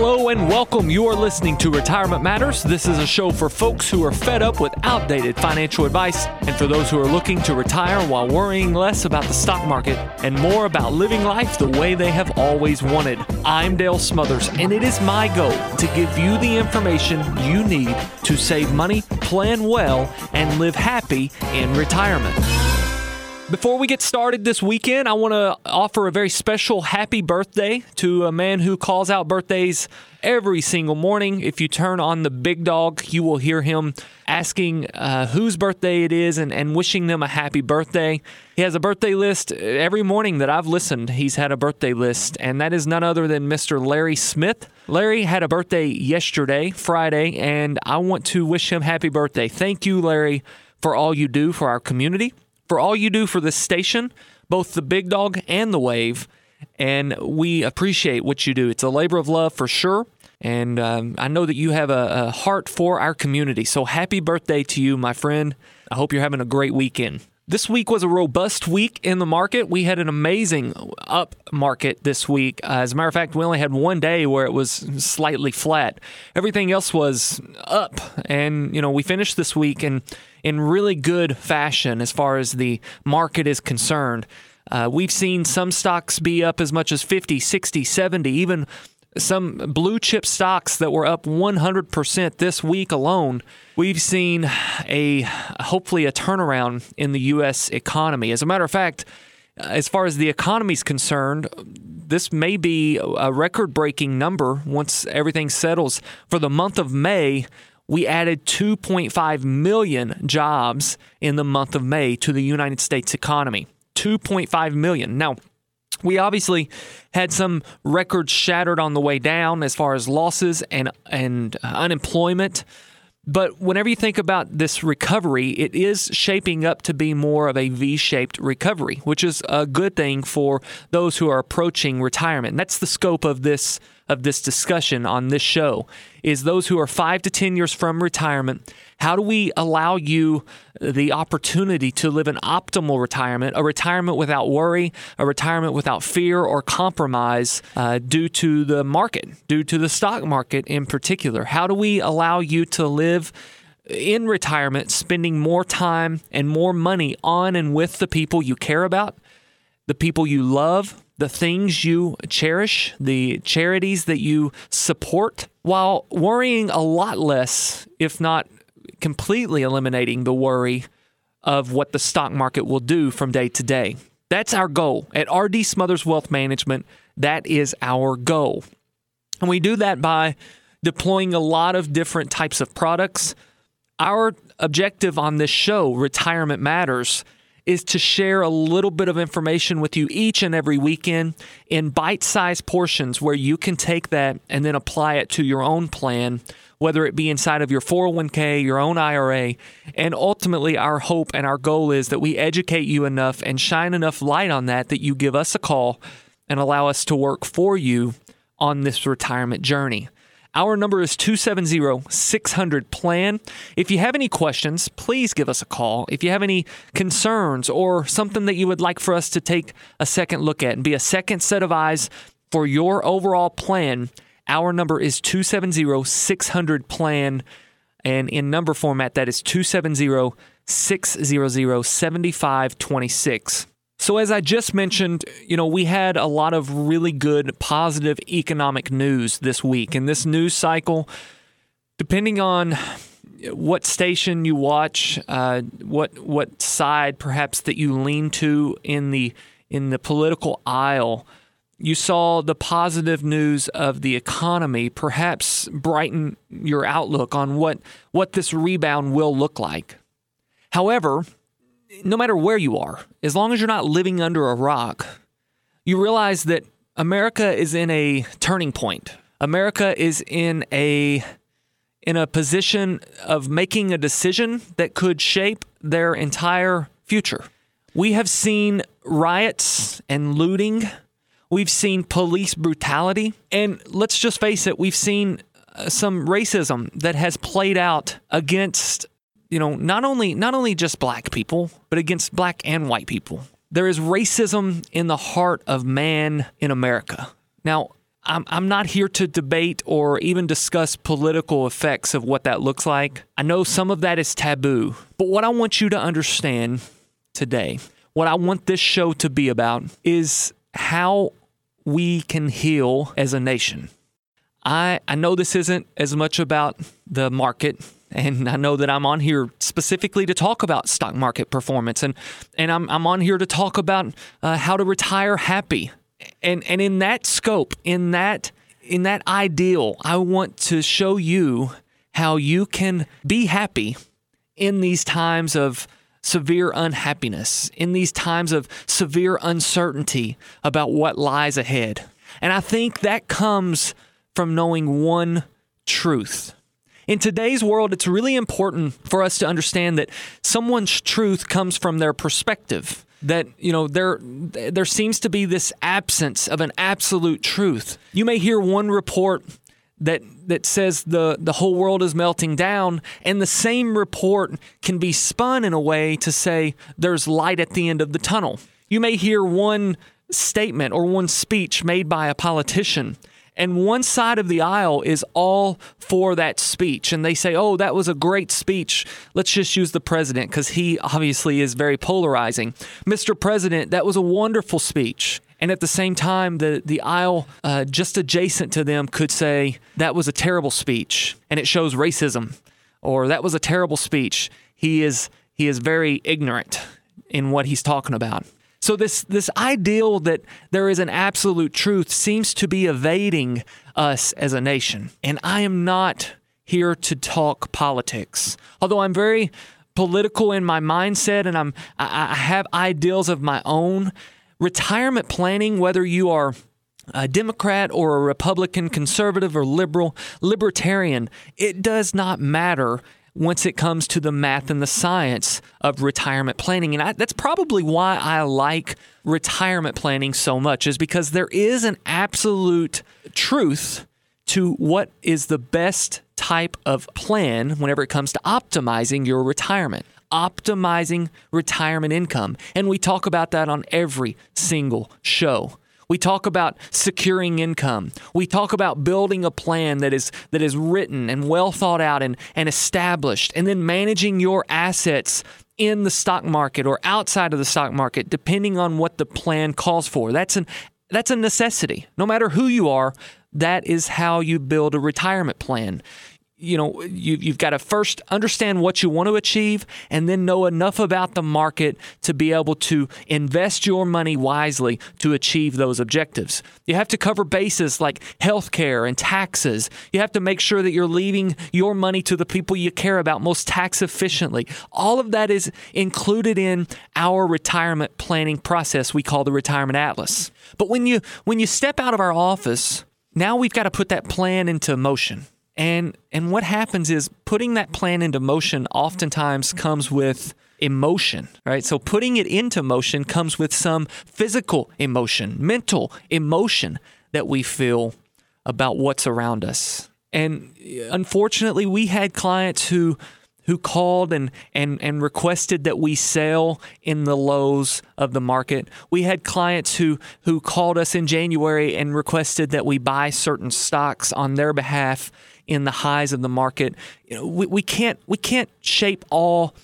Hello and welcome. You are listening to Retirement Matters. This is a show for folks who are fed up with outdated financial advice and for those who are looking to retire while worrying less about the stock market and more about living life the way they have always wanted. I'm Dale Smothers, and it is my goal to give you the information you need to save money, plan well, and live happy in retirement. Before we get started this weekend, I want to offer a very special happy birthday to a man who calls out birthdays every single morning. If you turn on the big dog, you will hear him asking uh, whose birthday it is and, and wishing them a happy birthday. He has a birthday list every morning that I've listened. He's had a birthday list, and that is none other than Mr. Larry Smith. Larry had a birthday yesterday, Friday, and I want to wish him happy birthday. Thank you, Larry, for all you do for our community for all you do for this station, both the Big Dog and the Wave. And we appreciate what you do. It's a labor of love for sure. And um, I know that you have a, a heart for our community. So happy birthday to you, my friend. I hope you're having a great weekend. This week was a robust week in the market. We had an amazing up market this week. Uh, as a matter of fact, we only had one day where it was slightly flat. Everything else was up, and you know we finished this week in in really good fashion as far as the market is concerned. Uh, we've seen some stocks be up as much as 50, 60, 70, even some blue chip stocks that were up 100% this week alone. We've seen a hopefully a turnaround in the U.S. economy. As a matter of fact, as far as the economy is concerned, this may be a record breaking number once everything settles. For the month of May, we added 2.5 million jobs in the month of May to the United States economy. 2.5 million. Now, we obviously had some records shattered on the way down as far as losses and and uh, unemployment. But whenever you think about this recovery, it is shaping up to be more of a V shaped recovery, which is a good thing for those who are approaching retirement. And that's the scope of this of this discussion on this show is those who are 5 to 10 years from retirement how do we allow you the opportunity to live an optimal retirement, a retirement without worry, a retirement without fear or compromise uh, due to the market, due to the stock market in particular? How do we allow you to live? in retirement, spending more time and more money on and with the people you care about, the people you love, the things you cherish, the charities that you support, while worrying a lot less, if not completely eliminating the worry of what the stock market will do from day to day. That's our goal. At RD Smothers Wealth Management, that is our goal. And we do that by deploying a lot of different types of products. Our objective on this show, Retirement Matters, is to share a little bit of information with you each and every weekend in bite sized portions where you can take that and then apply it to your own plan whether it be inside of your 401k, your own IRA. And ultimately, our hope and our goal is that we educate you enough and shine enough light on that that you give us a call and allow us to work for you on this retirement journey. Our number is 270 600 PLAN. If you have any questions, please give us a call. If you have any concerns or something that you would like for us to take a second look at and be a second set of eyes for your overall plan, our number is 270 600 plan. And in number format, that is 270 600 7526. So, as I just mentioned, you know, we had a lot of really good positive economic news this week. And this news cycle, depending on what station you watch, uh, what what side perhaps that you lean to in the in the political aisle, you saw the positive news of the economy perhaps brighten your outlook on what, what this rebound will look like. However, no matter where you are, as long as you're not living under a rock, you realize that America is in a turning point. America is in a in a position of making a decision that could shape their entire future. We have seen riots and looting. We've seen police brutality. And let's just face it, we've seen uh, some racism that has played out against you know not only not only just black people but against black and white people there is racism in the heart of man in america now I'm, I'm not here to debate or even discuss political effects of what that looks like. I know some of that is taboo, but what I want you to understand today, what I want this show to be about, is how we can heal as a nation. I, I know this isn't as much about the market and I know that I'm on here specifically to talk about stock market performance, and and I'm I'm on here to talk about uh, how to retire happy and and in that scope, in that in that ideal, I want to show you how you can be happy in these times of severe unhappiness, in these times of severe uncertainty about what lies ahead. And I think that comes from knowing one truth. In today's world, it's really important for us to understand that someone's truth comes from their perspective that you know there there seems to be this absence of an absolute truth. You may hear one report that that says the the whole world is melting down and the same report can be spun in a way to say there's light at the end of the tunnel. You may hear one statement or one speech made by a politician and one side of the aisle is all for that speech. And they say oh that was a great speech. Let's just use the president because he obviously is very polarizing. Mr president that was a wonderful speech. And at the same time the, the aisle uh, just adjacent to them could say that was a terrible speech. And it shows racism. Or that was a terrible speech. He is he is very ignorant in what he's talking about so this this ideal that there is an absolute truth seems to be evading us as a nation. And I am not here to talk politics. Although I'm very political in my mindset and I'm I, I have ideals of my own. Retirement planning, whether you are a Democrat or a Republican, conservative or liberal, libertarian, it does not matter once it comes to the math and the science of retirement planning. And I, that's probably why I like retirement planning so much, is because there is an absolute truth to what is the best type of plan whenever it comes to optimizing your retirement optimizing retirement income. And we talk about that on every single show. We talk about securing income. We talk about building a plan that is that is written and well thought out and, and established, and then managing your assets in the stock market or outside of the stock market, depending on what the plan calls for. That's an that's a necessity. No matter who you are, that is how you build a retirement plan you know you, you've got to first understand what you want to achieve and then know enough about the market to be able to invest your money wisely to achieve those objectives. You have to cover bases like healthcare and taxes. You have to make sure that you're leaving your money to the people you care about most tax efficiently. All of that is included in our retirement planning process we call the retirement atlas. But when you when you step out of our office now we've got to put that plan into motion and and what happens is putting that plan into motion oftentimes comes with emotion, right? So putting it into motion comes with some physical emotion, mental emotion that we feel about what's around us. And uh, unfortunately, we had clients who who called and, and, and requested that we sell in the lows of the market. We had clients who, who called us in January and requested that we buy certain stocks on their behalf in the highs of the market. You know, we, we can't we can't shape all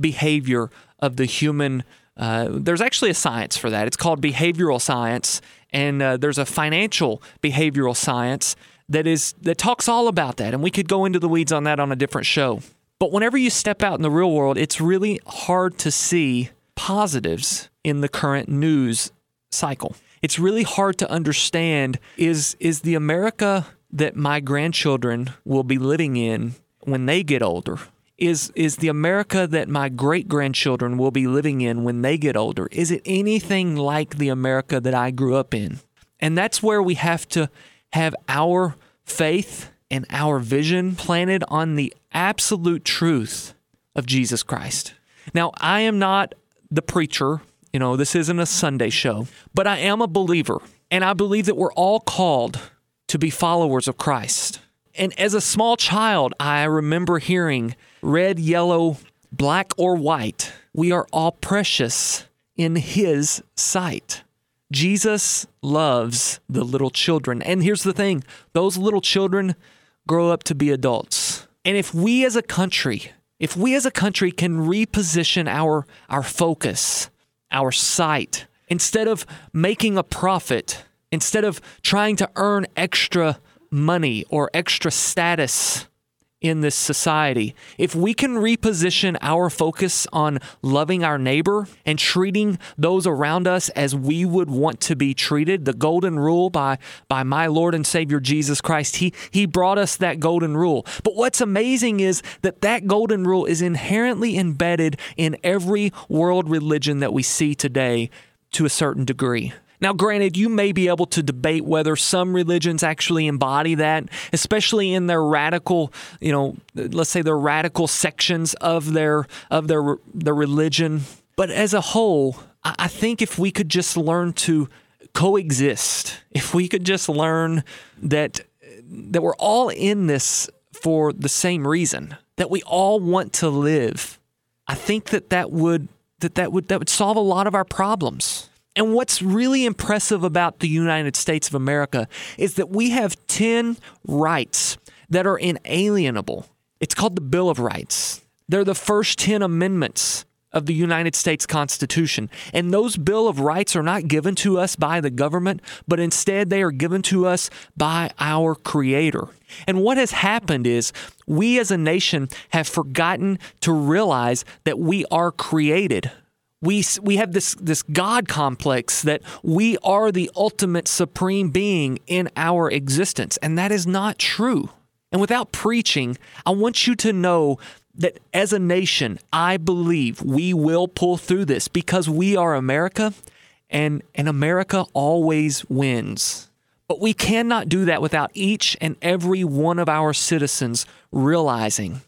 behavior of the human. Uh, there's actually a science for that. It's called behavioral science, and uh, there's a financial behavioral science that is that talks all about that. And we could go into the weeds on that on a different show. But whenever you step out in the real world, it's really hard to see positives in the current news cycle. It's really hard to understand is is the America that my grandchildren will be living in when they get older is is the America that my great grandchildren will be living in when they get older is it anything like the America that I grew up in and that's where we have to have our faith and our vision planted on the absolute truth of Jesus Christ. Now, I am not the preacher, you know, this isn't a Sunday show, but I am a believer, and I believe that we're all called to be followers of Christ. And as a small child, I remember hearing red, yellow, black, or white, we are all precious in His sight. Jesus loves the little children. And here's the thing those little children grow up to be adults. And if we as a country, if we as a country can reposition our, our focus, our sight, instead of making a profit, instead of trying to earn extra money or extra status in this society. If we can reposition our focus on loving our neighbor and treating those around us as we would want to be treated, the golden rule by, by my Lord and Savior Jesus Christ, he, he brought us that golden rule. But what's amazing is that that golden rule is inherently embedded in every world religion that we see today to a certain degree. Now, granted, you may be able to debate whether some religions actually embody that, especially in their radical, you know, let's say their radical sections of their of their their religion. But as a whole, I think if we could just learn to coexist, if we could just learn that that we're all in this for the same reason, that we all want to live, I think that that would that that would that would solve a lot of our problems. And what's really impressive about the United States of America is that we have 10 rights that are inalienable. It's called the Bill of Rights. They're the first 10 amendments of the United States Constitution. And those Bill of Rights are not given to us by the government, but instead they are given to us by our Creator. And what has happened is we as a nation have forgotten to realize that we are created we we have this this god complex that we are the ultimate supreme being in our existence and that is not true. And without preaching i want you to know that as a nation i believe we will pull through this because we are america and and america always wins. But we cannot do that without each and every one of our citizens realizing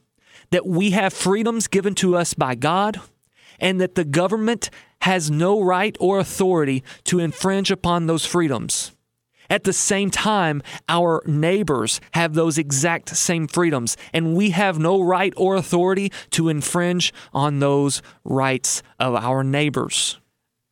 that we have freedoms given to us by god and that the government has no right or authority to infringe upon those freedoms. At the same time, our neighbors have those exact same freedoms, and we have no right or authority to infringe on those rights of our neighbors.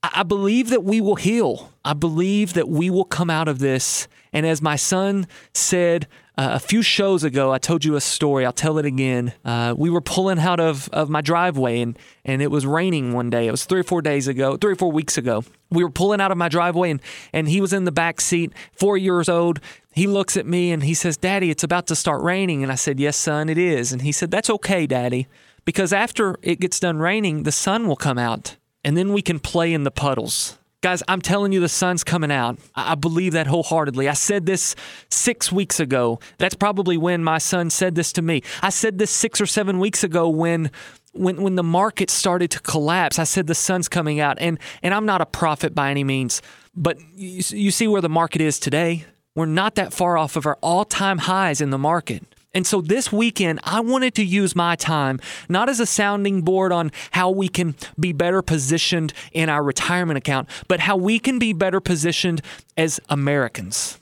I believe that we will heal. I believe that we will come out of this. And as my son said uh, a few shows ago, I told you a story. I'll tell it again. Uh, we were pulling out of, of my driveway and, and it was raining one day. It was three or four days ago, three or four weeks ago. We were pulling out of my driveway and, and he was in the back seat, four years old. He looks at me and he says, Daddy, it's about to start raining. And I said, Yes, son, it is. And he said, That's okay, Daddy, because after it gets done raining, the sun will come out and then we can play in the puddles. Guys, I'm telling you, the sun's coming out. I believe that wholeheartedly. I said this six weeks ago. That's probably when my son said this to me. I said this six or seven weeks ago when when when the market started to collapse. I said the sun's coming out, and and I'm not a prophet by any means, but you, you see where the market is today. We're not that far off of our all-time highs in the market. And so this weekend, I wanted to use my time not as a sounding board on how we can be better positioned in our retirement account, but how we can be better positioned as Americans.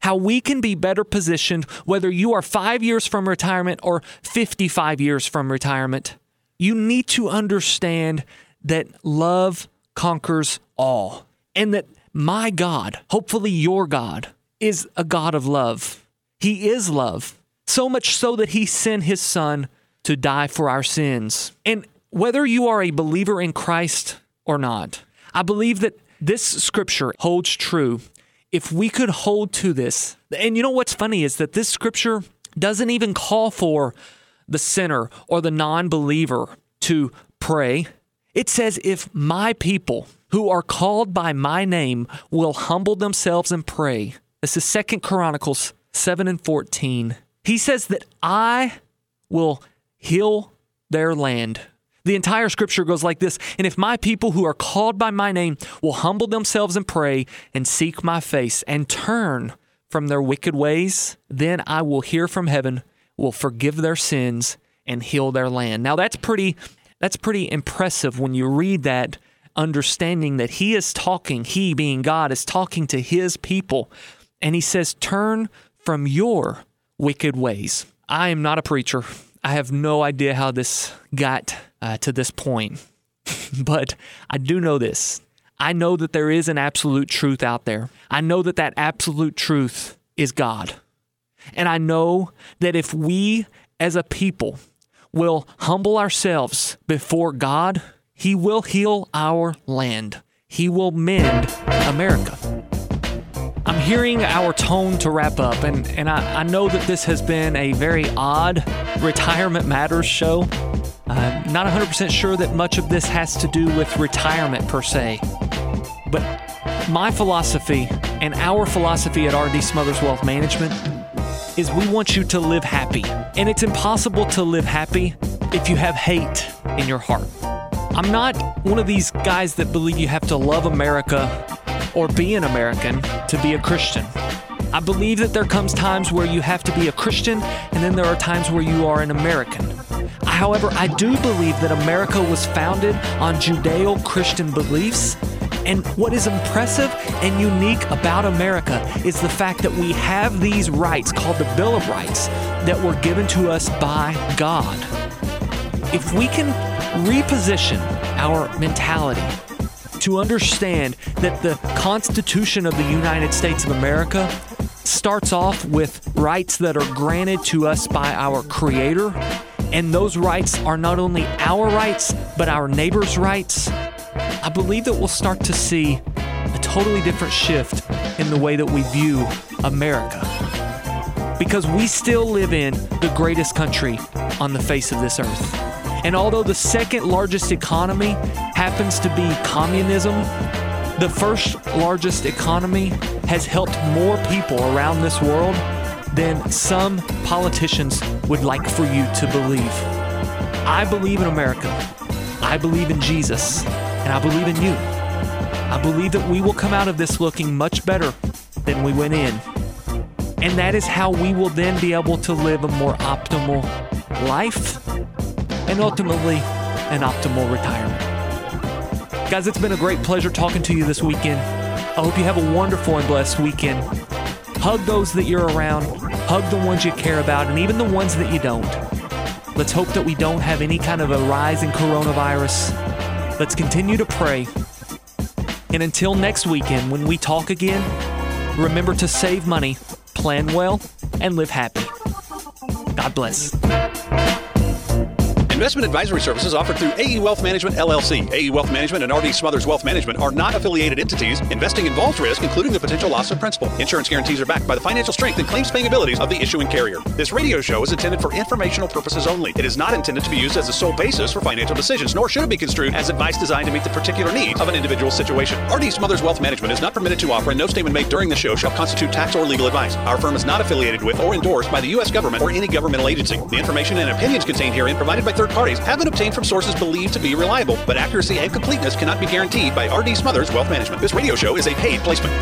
How we can be better positioned whether you are five years from retirement or 55 years from retirement. You need to understand that love conquers all and that my God, hopefully your God, is a God of love. He is love so much so that he sent his son to die for our sins. And whether you are a believer in Christ or not, I believe that this scripture holds true. If we could hold to this, and you know what's funny is that this scripture doesn't even call for the sinner or the non believer to pray. It says, If my people who are called by my name will humble themselves and pray. This is Second Chronicles 7 and 14. He says that I will heal their land. The entire scripture goes like this And if my people who are called by my name will humble themselves and pray and seek my face and turn from their wicked ways, then I will hear from heaven, will forgive their sins, and heal their land. Now that's pretty that's pretty impressive when you read that understanding that he is talking, he being God is talking to his people and he says turn from your wicked ways. I am not a preacher. I have no idea how this got uh, to this point. but I do know this I know that there is an absolute truth out there. I know that that absolute truth is God. And I know that if we as a people will humble ourselves before God, He will heal our land. He will mend America. I'm hearing our tone to wrap up, and, and I, I know that this has been a very odd Retirement Matters show. I'm not 100% sure that much of this has to do with retirement per se. But my philosophy and our philosophy at RD Smothers Wealth Management is we want you to live happy. And it's impossible to live happy if you have hate in your heart. I'm not one of these guys that believe you have to love America or be an American to be a Christian. I believe that there comes times where you have to be a Christian and then there are times where you are an American. However, I do believe that America was founded on Judeo Christian beliefs and what is impressive and unique about America is the fact that we have these rights called the Bill of Rights that were given to us by God. If we can reposition our mentality to understand that the Constitution of the United States of America starts off with rights that are granted to us by our Creator, and those rights are not only our rights, but our neighbor's rights I believe that we'll start to see a totally different shift in the way that we view America. Because we still live in the greatest country on the face of this earth. And although the second largest economy happens to be communism, the first largest economy has helped more people around this world than some politicians would like for you to believe. I believe in America. I believe in Jesus and I believe in you. I believe that we will come out of this looking much better than we went in. And that is how we will then be able to live a more optimal life and ultimately an optimal retirement. Guys, it's been a great pleasure talking to you this weekend. I hope you have a wonderful and blessed weekend. Hug those that you're around, hug the ones you care about, and even the ones that you don't. Let's hope that we don't have any kind of a rise in coronavirus Let's continue to pray. And until next weekend, when we talk again, remember to save money, plan well, and live happy. God bless. Investment advisory services offered through AE Wealth Management LLC. AE Wealth Management and RD Smothers Wealth Management are not affiliated entities. Investing involves risk, including the potential loss of principal. Insurance guarantees are backed by the financial strength and claims paying abilities of the issuing carrier. This radio show is intended for informational purposes only. It is not intended to be used as a sole basis for financial decisions, nor should it be construed as advice designed to meet the particular needs of an individual situation. RD Smothers Wealth Management is not permitted to offer, and no statement made during the show shall constitute tax or legal advice. Our firm is not affiliated with or endorsed by the U.S. government or any governmental agency. The information and opinions contained herein provided by third parties have been obtained obtained from sources believed to be reliable, but accuracy and completeness cannot be guaranteed by RD Smothers Wealth Management. This radio show is a paid placement.